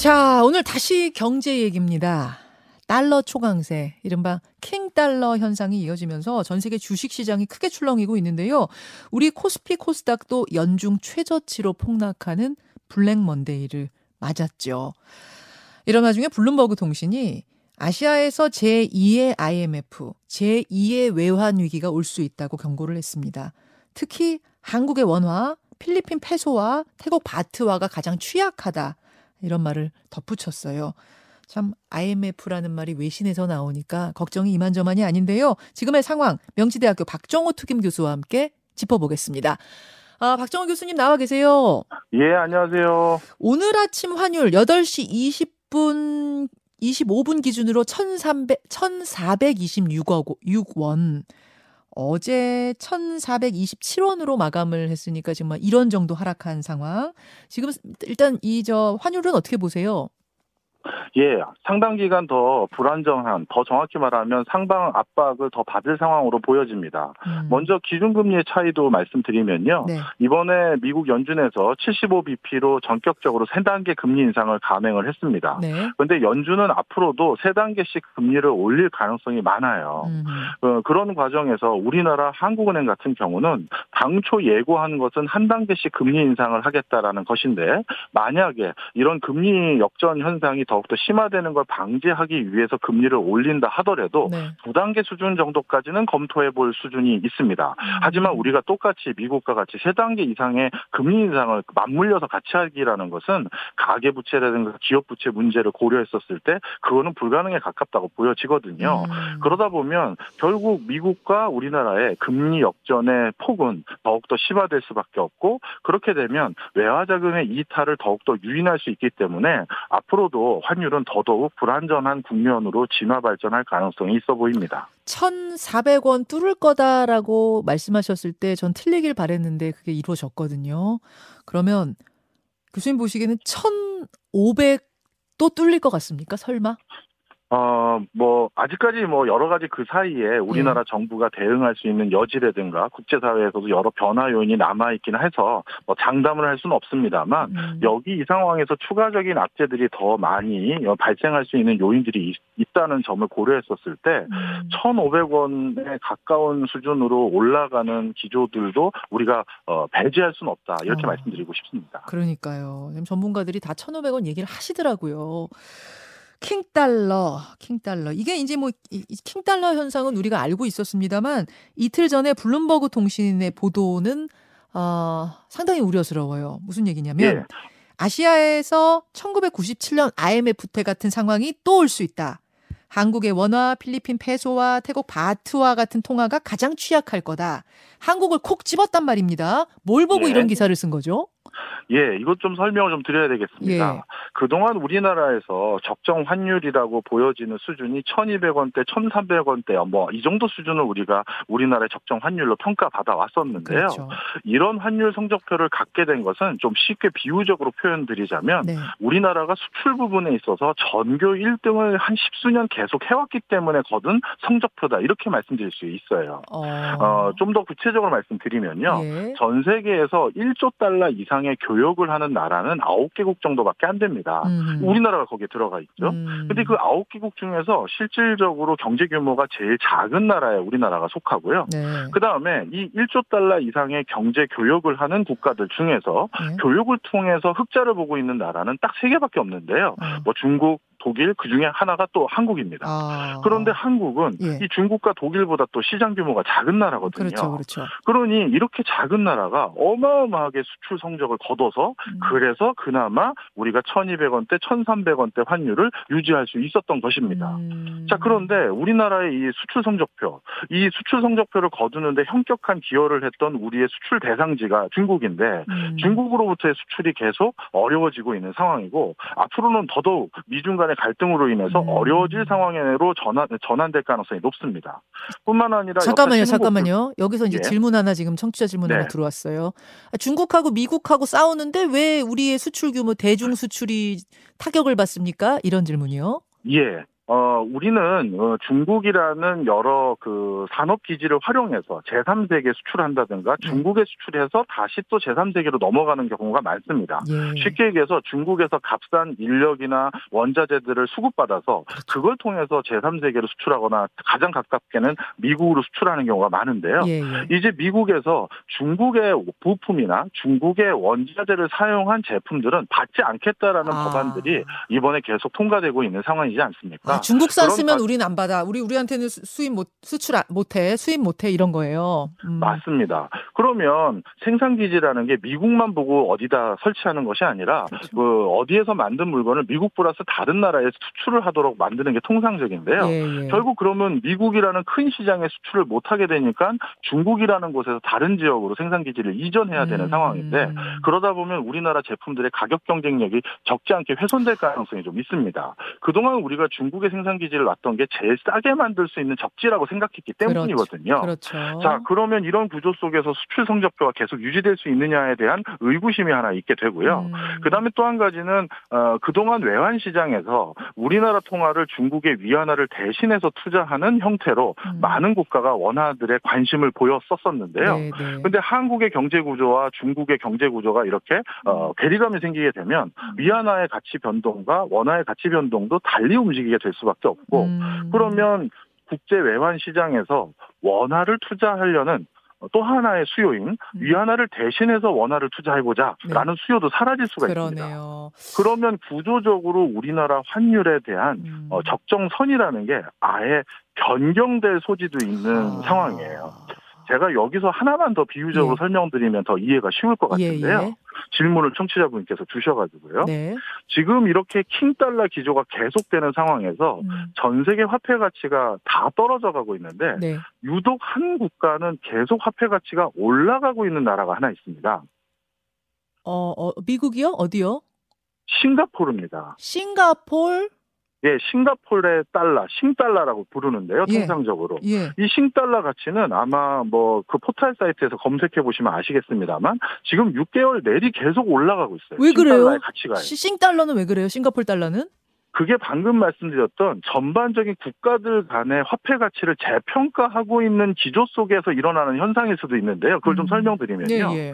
자, 오늘 다시 경제 얘기입니다. 달러 초강세, 이른바 킹달러 현상이 이어지면서 전 세계 주식 시장이 크게 출렁이고 있는데요. 우리 코스피 코스닥도 연중 최저치로 폭락하는 블랙 먼데이를 맞았죠. 이런 와중에 블룸버그 통신이 아시아에서 제2의 IMF, 제2의 외환 위기가 올 수 있다고 경고를 했습니다. 특히 한국의 원화, 필리핀 페소와 태국 바트화가 가장 취약하다. 이런 말을 덧붙였어요. 참 IMF라는 말이 외신에서 나오니까 걱정이 이만저만이 아닌데요. 지금의 상황 명지대학교 박정호 투김 교수와 함께 짚어보겠습니다. 아, 박정호 교수님 나와 계세요. 예, 안녕하세요. 오늘 아침 환율 8시 20분 25분 기준으로 1,300 1,426억 6원. 어제 1,427원으로 마감을 했으니까 정말 이런 정도 하락한 상황. 지금 일단 이 저 환율은 어떻게 보세요? 예, 상당 기간 더 불안정한, 더 정확히 말하면 상방 압박을 더 받을 상황으로 보여집니다. 음. 먼저 기준금리의 차이도 말씀드리면요. 네. 이번에 미국 연준에서 75bp로 전격적으로 3단계 금리 인상을 감행을 했습니다. 네. 그런데 연준은 앞으로도 3단계씩 금리를 올릴 가능성이 많아요. 음. 어, 그런 과정에서 우리나라 한국은행 같은 경우는 당초 예고한 것은 한 단계씩 금리 인상을 하겠다라는 것인데 만약에 이런 금리 역전 현상이 더 욱더 심화되는 걸 방지하기 위해서 금리를 올린다 하더라도 네. 두 단계 수준 정도까지는 검토해 볼 수준이 있습니다. 음. 하지만 우리가 똑같이 미국과 같이 세 단계 이상의 금리 인상을 맞물려서 같이 하기라는 것은 가계 부채라든가 기업 부채 문제를 고려했었을 때 그거는 불가능에 가깝다고 보여지거든요. 음. 그러다 보면 결국 미국과 우리나라의 금리 역전의 폭은 더욱더 심화될 수밖에 없고 그렇게 되면 외화 자금의 이탈을 더욱더 유인할 수 있기 때문에 앞으로도 환율은 더더욱 불안전한 국면으로 진화 발전할 가능성이 있어 보입니다. 1,400원 뚫을 거다라고 말씀하셨을 때 전 틀리길 바랬는데 그게 이루어졌거든요. 그러면 교수님 보시기에는 1,500또 뚫릴 것 같습니까? 설마? 어, 뭐, 아직까지 뭐 여러 가지 그 사이에 우리나라 네. 정부가 대응할 수 있는 여지라든가 국제사회에서도 여러 변화 요인이 남아있긴 해서 뭐 장담을 할 수는 없습니다만 음. 여기 이 상황에서 추가적인 악재들이 더 많이 발생할 수 있는 요인들이 있, 다는 점을 고려했었을 때 음. 1,500원에 가까운 수준으로 올라가는 기조들도 우리가 어, 배제할 수는 없다. 이렇게 어. 말씀드리고 싶습니다. 그러니까요. 전문가들이 다 1,500원 얘기를 하시더라고요. 킹달러, 킹달러. 이게 이제 뭐, 이, 킹달러 현상은 우리가 알고 있었습니다만 이틀 전에 블룸버그 통신의 보도는, 어, 상당히 우려스러워요. 무슨 얘기냐면, 예. 아시아에서 1997년 IMF 때 같은 상황이 또 올 수 있다. 한국의 원화, 필리핀 페소와 태국 바트와 같은 통화가 가장 취약할 거다. 한국을 콕 집었단 말입니다. 뭘 보고 네. 이런 기사를 쓴 거죠? 예, 이것 좀 설명을 좀 드려야 되겠습니다. 예. 그동안 우리나라에서 적정 환율이라고 보여지는 수준이 1,200원대, 1,300원대 뭐 이 정도 수준을 우리가 우리나라의 적정 환율로 평가받아 왔었는데요. 그렇죠. 이런 환율 성적표를 갖게 된 것은 좀 쉽게 비유적으로 표현드리자면 네. 우리나라가 수출 부분에 있어서 전교 1등을 한 십수년 계속 해왔기 때문에 거둔 성적표다 이렇게 말씀드릴 수 있어요. 어, 어 좀 더 구체적으로 말씀드리면요. 예. 전 세계에서 1조 달러 이상 의 교역을 하는 나라는 9개국 정도밖에 안 됩니다. 음. 우리나라가 거기에 들어가 있죠. 음. 근데 그 9개국 중에서 실질적으로 경제 규모가 제일 작은 나라에 우리나라가 속하고요. 네. 그다음에 이 1조 달러 이상의 경제 교역을 하는 국가들 중에서 네. 교육을 통해서 흑자를 보고 있는 나라는 딱 3개밖에 없는데요. 음. 뭐 중국, 독일 그 중에 하나가 또 한국입니다. 아. 그런데 한국은 예. 이 중국과 독일보다 또 시장 규모가 작은 나라거든요. 그렇죠, 그렇죠. 그러니 이렇게 작은 나라가 어마어마하게 수출 성적을 거둬서 음. 그래서 그나마 우리가 1,200원대, 1,300원대 환율을 유지할 수 있었던 것입니다. 음. 자, 그런데 우리나라의 이 수출 성적표, 이 수출 성적표를 거두는데 현격한 기여를 했던 우리의 수출 대상지가 중국인데 음. 중국으로부터의 수출이 계속 어려워지고 있는 상황이고 앞으로는 더더욱 미중 간 간의 갈등으로 인해서 음. 어려워질 상황으로 전환 전환될 가능성이 높습니다. 뿐만 아니라 잠깐만요, 잠깐만요. 여기서 이제 예. 질문 하나 지금 청취자 질문 네. 하나 들어왔어요. 아, 중국하고 미국하고 싸우는데 왜 우리의 수출 규모 대중 수출이 타격을 받습니까? 이런 질문이요. 예. 어, 우리는 어, 중국이라는 여러 그 산업 기지를 활용해서 제3세계 수출한다든가 네. 중국에 수출해서 다시 또 제3세계로 넘어가는 경우가 많습니다. 예. 쉽게 얘기해서 중국에서 값싼 인력이나 원자재들을 수급받아서 그렇죠. 그걸 통해서 제3세계로 수출하거나 가장 가깝게는 미국으로 수출하는 경우가 많은데요. 예, 예. 이제 미국에서 중국의 부품이나 중국의 원자재를 사용한 제품들은 받지 않겠다라는 아. 법안들이 이번에 계속 통과되고 있는 상황이지 않습니까? 아, 중국산 쓰면 바- 우리는 안 받아. 우리 우리한테는 수- 수입 못 수출 안- 못해. 수입 못해 이런 거예요. 음. 맞습니다. 그러면 생산 기지라는 게 미국만 보고 어디다 설치하는 것이 아니라 그렇죠. 그 어디에서 만든 물건을 미국 플러스 다른 나라에 수출을 하도록 만드는 게 통상적인데요. 예, 예. 결국 그러면 미국이라는 큰 시장에 수출을 못 하게 되니까 중국이라는 곳에서 다른 지역으로 생산 기지를 이전해야 되는 음. 상황인데 그러다 보면 우리나라 제품들의 가격 경쟁력이 적지 않게 훼손될 가능성이 좀 있습니다. 그동안 우리가 중국의 생산 기지를 놨던 게 제일 싸게 만들 수 있는 적지라고 생각했기 때문이거든요. 그렇죠. 자, 그러면 이런 구조 속에서 수출 성적표가 계속 유지될 수 있느냐에 대한 의구심이 하나 있게 되고요. 음. 그다음에 또 한 가지는 어, 그동안 외환 시장에서 우리나라 통화를 중국의 위안화를 대신해서 투자하는 형태로 음. 많은 국가가 원화들의 관심을 보였었었는데요. 네, 네. 근데 한국의 경제 구조와 중국의 경제 구조가 이렇게 어, 괴리감이 생기게 되면 위안화의 가치 변동과 원화의 가치 변동도 달리 움직이게 될 수밖에 없고 음. 그러면 국제 외환 시장에서 원화를 투자하려는 또 하나의 수요인 음. 위안화를 대신해서 원화를 투자해보자라는 수요도 사라질 수가 있습니다. 그러네요. 그러면 구조적으로 우리나라 환율에 대한 음. 어, 적정선이라는 게 아예 변경될 소지도 있는 아. 상황이에요. 제가 여기서 하나만 더 비유적으로 예. 설명드리면 더 이해가 쉬울 것 예, 같은데요. 예. 질문을 청취자분께서 주셔가지고요. 네. 지금 이렇게 킹달러 기조가 계속되는 상황에서 음. 전 세계 화폐 가치가 다 떨어져 가고 있는데 네. 유독 한 국가는 계속 화폐 가치가 올라가고 있는 나라가 하나 있습니다. 어, 어, 미국이요? 어디요? 싱가포르입니다. 싱가폴? 예, 싱가포르의 달러, 싱달러라고 부르는데요. 예. 통상적으로. 예. 이 싱달러 가치는 아마 뭐 그 포털 사이트에서 검색해 보시면 아시겠습니다만 지금 6개월 내리 계속 올라가고 있어요. 왜 그래요? 싱달러의 가치가. 시- 싱달러는 왜 그래요? 싱가폴 달러는? 그게 방금 말씀드렸던 전반적인 국가들 간의 화폐 가치를 재평가하고 있는 기조 속에서 일어나는 현상일 수도 있는데요. 그걸 좀 음. 설명드리면요. 예, 예.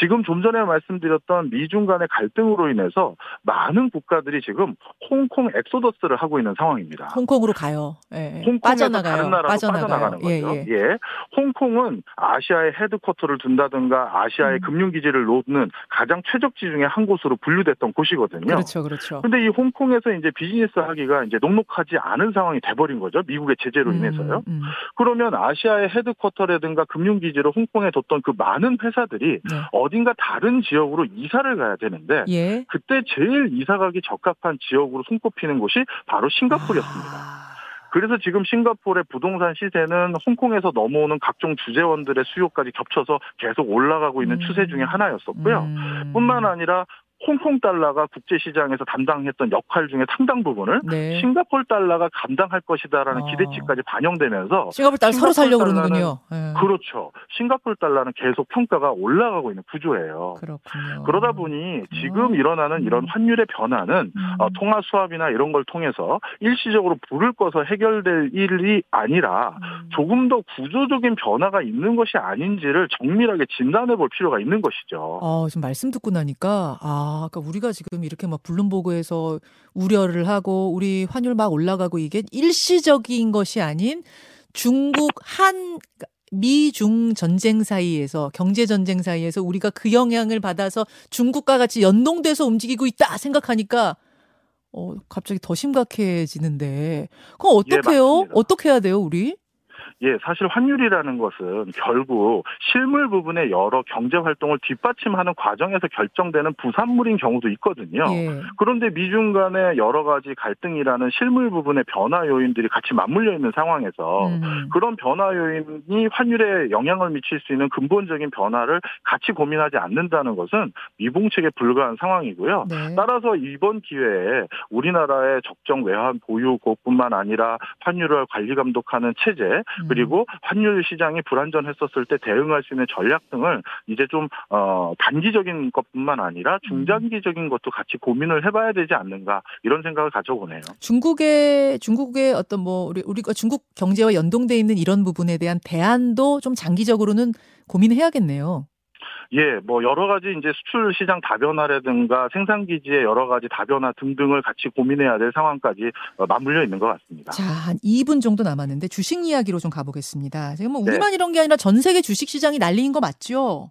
지금 좀 전에 말씀드렸던 미중 간의 갈등으로 인해서 많은 국가들이 지금 홍콩 엑소더스를 하고 있는 상황입니다. 홍콩으로 가요. 예. 예. 홍콩에서 빠져나가요. 다른 나라로 빠져나가는 거죠. 예, 예, 예. 홍콩은 아시아의 헤드쿼터를 둔다든가 아시아의 음. 금융기지를 놓는 가장 최적지 중에 한 곳으로 분류됐던 곳이거든요. 그렇죠, 그렇죠. 근데 이 홍콩에서 이제 비즈니스 하기가 이제 녹록하지 않은 상황이 돼버린 거죠. 미국의 제재로 인해서요. 음, 음. 그러면 아시아의 헤드쿼터라든가 금융기지를 홍콩에 뒀던 그 많은 회사들이 네. 어딘가 다른 지역으로 이사를 가야 되는데 예. 그때 제일 이사 가기 적합한 지역으로 손꼽히는 곳이 바로 싱가포르였습니다. 아. 그래서 지금 싱가포르의 부동산 시세는 홍콩에서 넘어오는 각종 주재원들의 수요까지 겹쳐서 계속 올라가고 있는 음. 추세 중에 하나였었고요. 음. 뿐만 아니라 홍콩 달러가 국제 시장에서 담당했던 역할 중에 상당 부분을 네. 싱가포르 달러가 감당할 것이다라는 어. 기대치까지 반영되면서 싱가폴 달러 서로 살려고 그러는군요. 예. 그렇죠. 싱가포르 달러는 계속 평가가 올라가고 있는 구조예요. 그렇군요. 그러다 보니 지금 일어나는 이런 음. 환율의 변화는 음. 어, 통화 수합이나 이런 걸 통해서 일시적으로 불을 꺼서 해결될 일이 아니라 음. 조금 더 구조적인 변화가 있는 것이 아닌지를 정밀하게 진단해 볼 필요가 있는 것이죠. 아, 지금 말씀 듣고 나니까, 아, 아까 우리가 지금 이렇게 막 블룸버그에서 우려를 하고, 우리 환율 막 올라가고 이게 일시적인 것이 아닌 중국 한, 미중 전쟁 사이에서, 경제 전쟁 사이에서 우리가 그 영향을 받아서 중국과 같이 연동돼서 움직이고 있다 생각하니까, 어, 갑자기 더 심각해지는데. 그럼 어떻게 해요? 맞습니다. 어떻게 해야 돼요, 우리? 예, 사실 환율이라는 것은 결국 실물 부분의 여러 경제 활동을 뒷받침하는 과정에서 결정되는 부산물인 경우도 있거든요. 예. 그런데 미중 간의 여러 가지 갈등이라는 실물 부분의 변화 요인들이 같이 맞물려 있는 상황에서 음. 그런 변화 요인이 환율에 영향을 미칠 수 있는 근본적인 변화를 같이 고민하지 않는다는 것은 미봉 책에 불과한 상황이고요. 네. 따라서 이번 기회에 우리나라의 적정 외환 보유고뿐만 아니라 환율을 관리 감독하는 체제 음. 그리고 환율 시장이 불안전했었을 때 대응할 수 있는 전략 등을 이제 좀 어, 단기적인 것뿐만 아니라 중장기적인 것도 같이 고민을 해봐야 되지 않는가 이런 생각을 가져보네요. 중국의 중국의 어떤 뭐 우리 우리가 중국 경제와 연동돼 있는 이런 부분에 대한 대안도 좀 장기적으로는 고민해야겠네요. 예, 뭐 여러 가지 이제 수출 시장 다변화라든가 생산 기지의 여러 가지 다변화 등등을 같이 고민해야 될 상황까지 어, 맞물려 있는 것 같습니다. 자, 한 2분 정도 남았는데 주식 이야기로 좀 가보겠습니다. 지금 뭐 우리만 네. 이런 게 아니라 전 세계 주식 시장이 난리인 거 맞죠?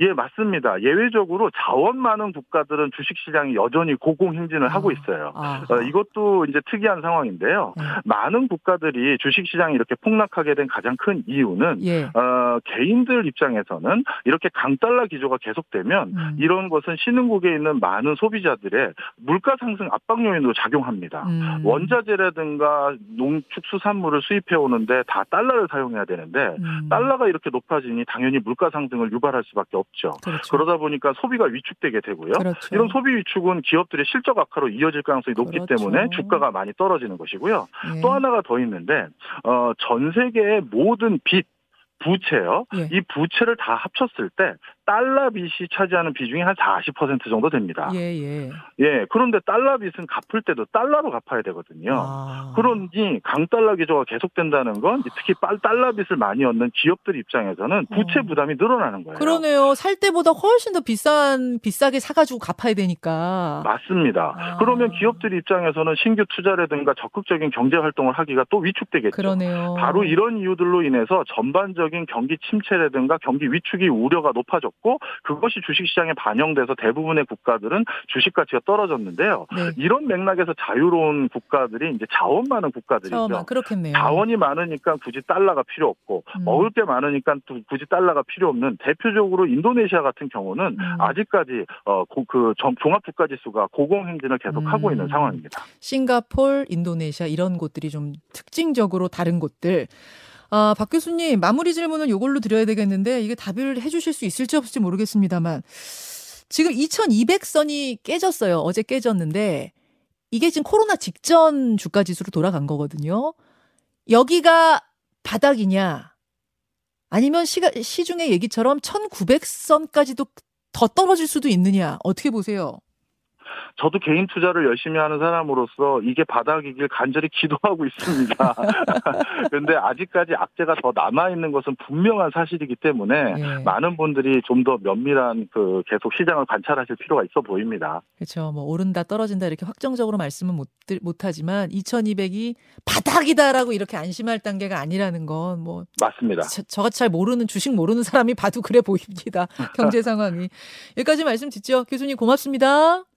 예, 맞습니다. 예외적으로 자원 많은 국가들은 주식 시장이 여전히 고공행진을 아, 하고 있어요. 어, 이것도 이제 특이한 상황인데요. 네. 많은 국가들이 주식 시장이 이렇게 폭락하게 된 가장 큰 이유는 예. 어, 개인들 입장에서는 이렇게 강달러 기조가 계속되면 음. 이런 것은 신흥국에 있는 많은 소비자들의 물가 상승 압박 요인으로 작용합니다. 음. 원자재라든가 농축수산물을 수입해 오는데 다 달러를 사용해야 되는데 음. 달러가 이렇게 높아지니 당연히 물가 상승을 유발할 수밖에 없죠. 그렇죠. 그러다 보니까 소비가 위축되게 되고요. 그렇죠. 이런 소비 위축은 기업들의 실적 악화로 이어질 가능성이 높기 그렇죠. 때문에 주가가 많이 떨어지는 것이고요. 예. 또 하나가 더 있는데 어, 전 세계의 모든 빚 부채요. 예. 이 부채를 다 합쳤을 때 달러 빚이 차지하는 비중이 한 40% 정도 됩니다. 예, 예. 예, 그런데 달러 빚은 갚을 때도 달러로 갚아야 되거든요. 아. 그러니 강달러 기조가 계속된다는 건 특히 달러 빚을 많이 얻는 기업들 입장에서는 부채 어. 부담이 늘어나는 거예요. 그러네요. 살 때보다 훨씬 더 비싼 비싸게 사가지고 갚아야 되니까. 맞습니다. 아. 그러면 기업들 입장에서는 신규 투자라든가 적극적인 경제 활동을 하기가 또 위축되겠죠. 그러네요. 바로 이런 이유들로 인해서 전반적인 경기 침체라든가 경기 위축이 우려가 높아졌고. 떨어졌고 그것이 주식시장에 반영돼서 대부분의 국가들은 주식 가치가 떨어졌는데요. 네. 이런 맥락에서 자유로운 국가들이 이제 자원 많은 국가들이죠. 자원, 그렇겠네요. 자원이 많으니까 굳이 달러가 필요 없고 음. 먹을 게 많으니까 또 굳이 달러가 필요 없는 대표적으로 인도네시아 같은 경우는 음. 아직까지 어, 그 종합국가지수가 고공행진을 계속하고 음. 있는 상황입니다. 싱가폴, 인도네시아 이런 곳들이 좀 특징적으로 다른 곳들. 아, 박 교수님 마무리 질문은 이걸로 드려야 되겠는데 이게 답을 해주실 수 있을지 없을지 모르겠습니다만 지금 2,200선이 깨졌어요. 어제 깨졌는데 이게 지금 코로나 직전 주가 지수로 돌아간 거거든요. 여기가 바닥이냐? 아니면 시가, 시중의 얘기처럼 1,900선까지도 더 떨어질 수도 있느냐? 어떻게 보세요? 저도 개인 투자를 열심히 하는 사람으로서 이게 바닥이길 간절히 기도하고 있습니다. 그런데 아직까지 악재가 더 남아 있는 것은 분명한 사실이기 때문에 예. 많은 분들이 좀 더 면밀한 그 계속 시장을 관찰하실 필요가 있어 보입니다. 그렇죠. 뭐 오른다 떨어진다 이렇게 확정적으로 말씀은 못 못 하지만 2,200이 바닥이다라고 이렇게 안심할 단계가 아니라는 건 뭐 맞습니다. 저, 저같이 잘 모르는 주식 모르는 사람이 봐도 그래 보입니다. 경제 상황이 여기까지 말씀 듣죠. 교수님 고맙습니다.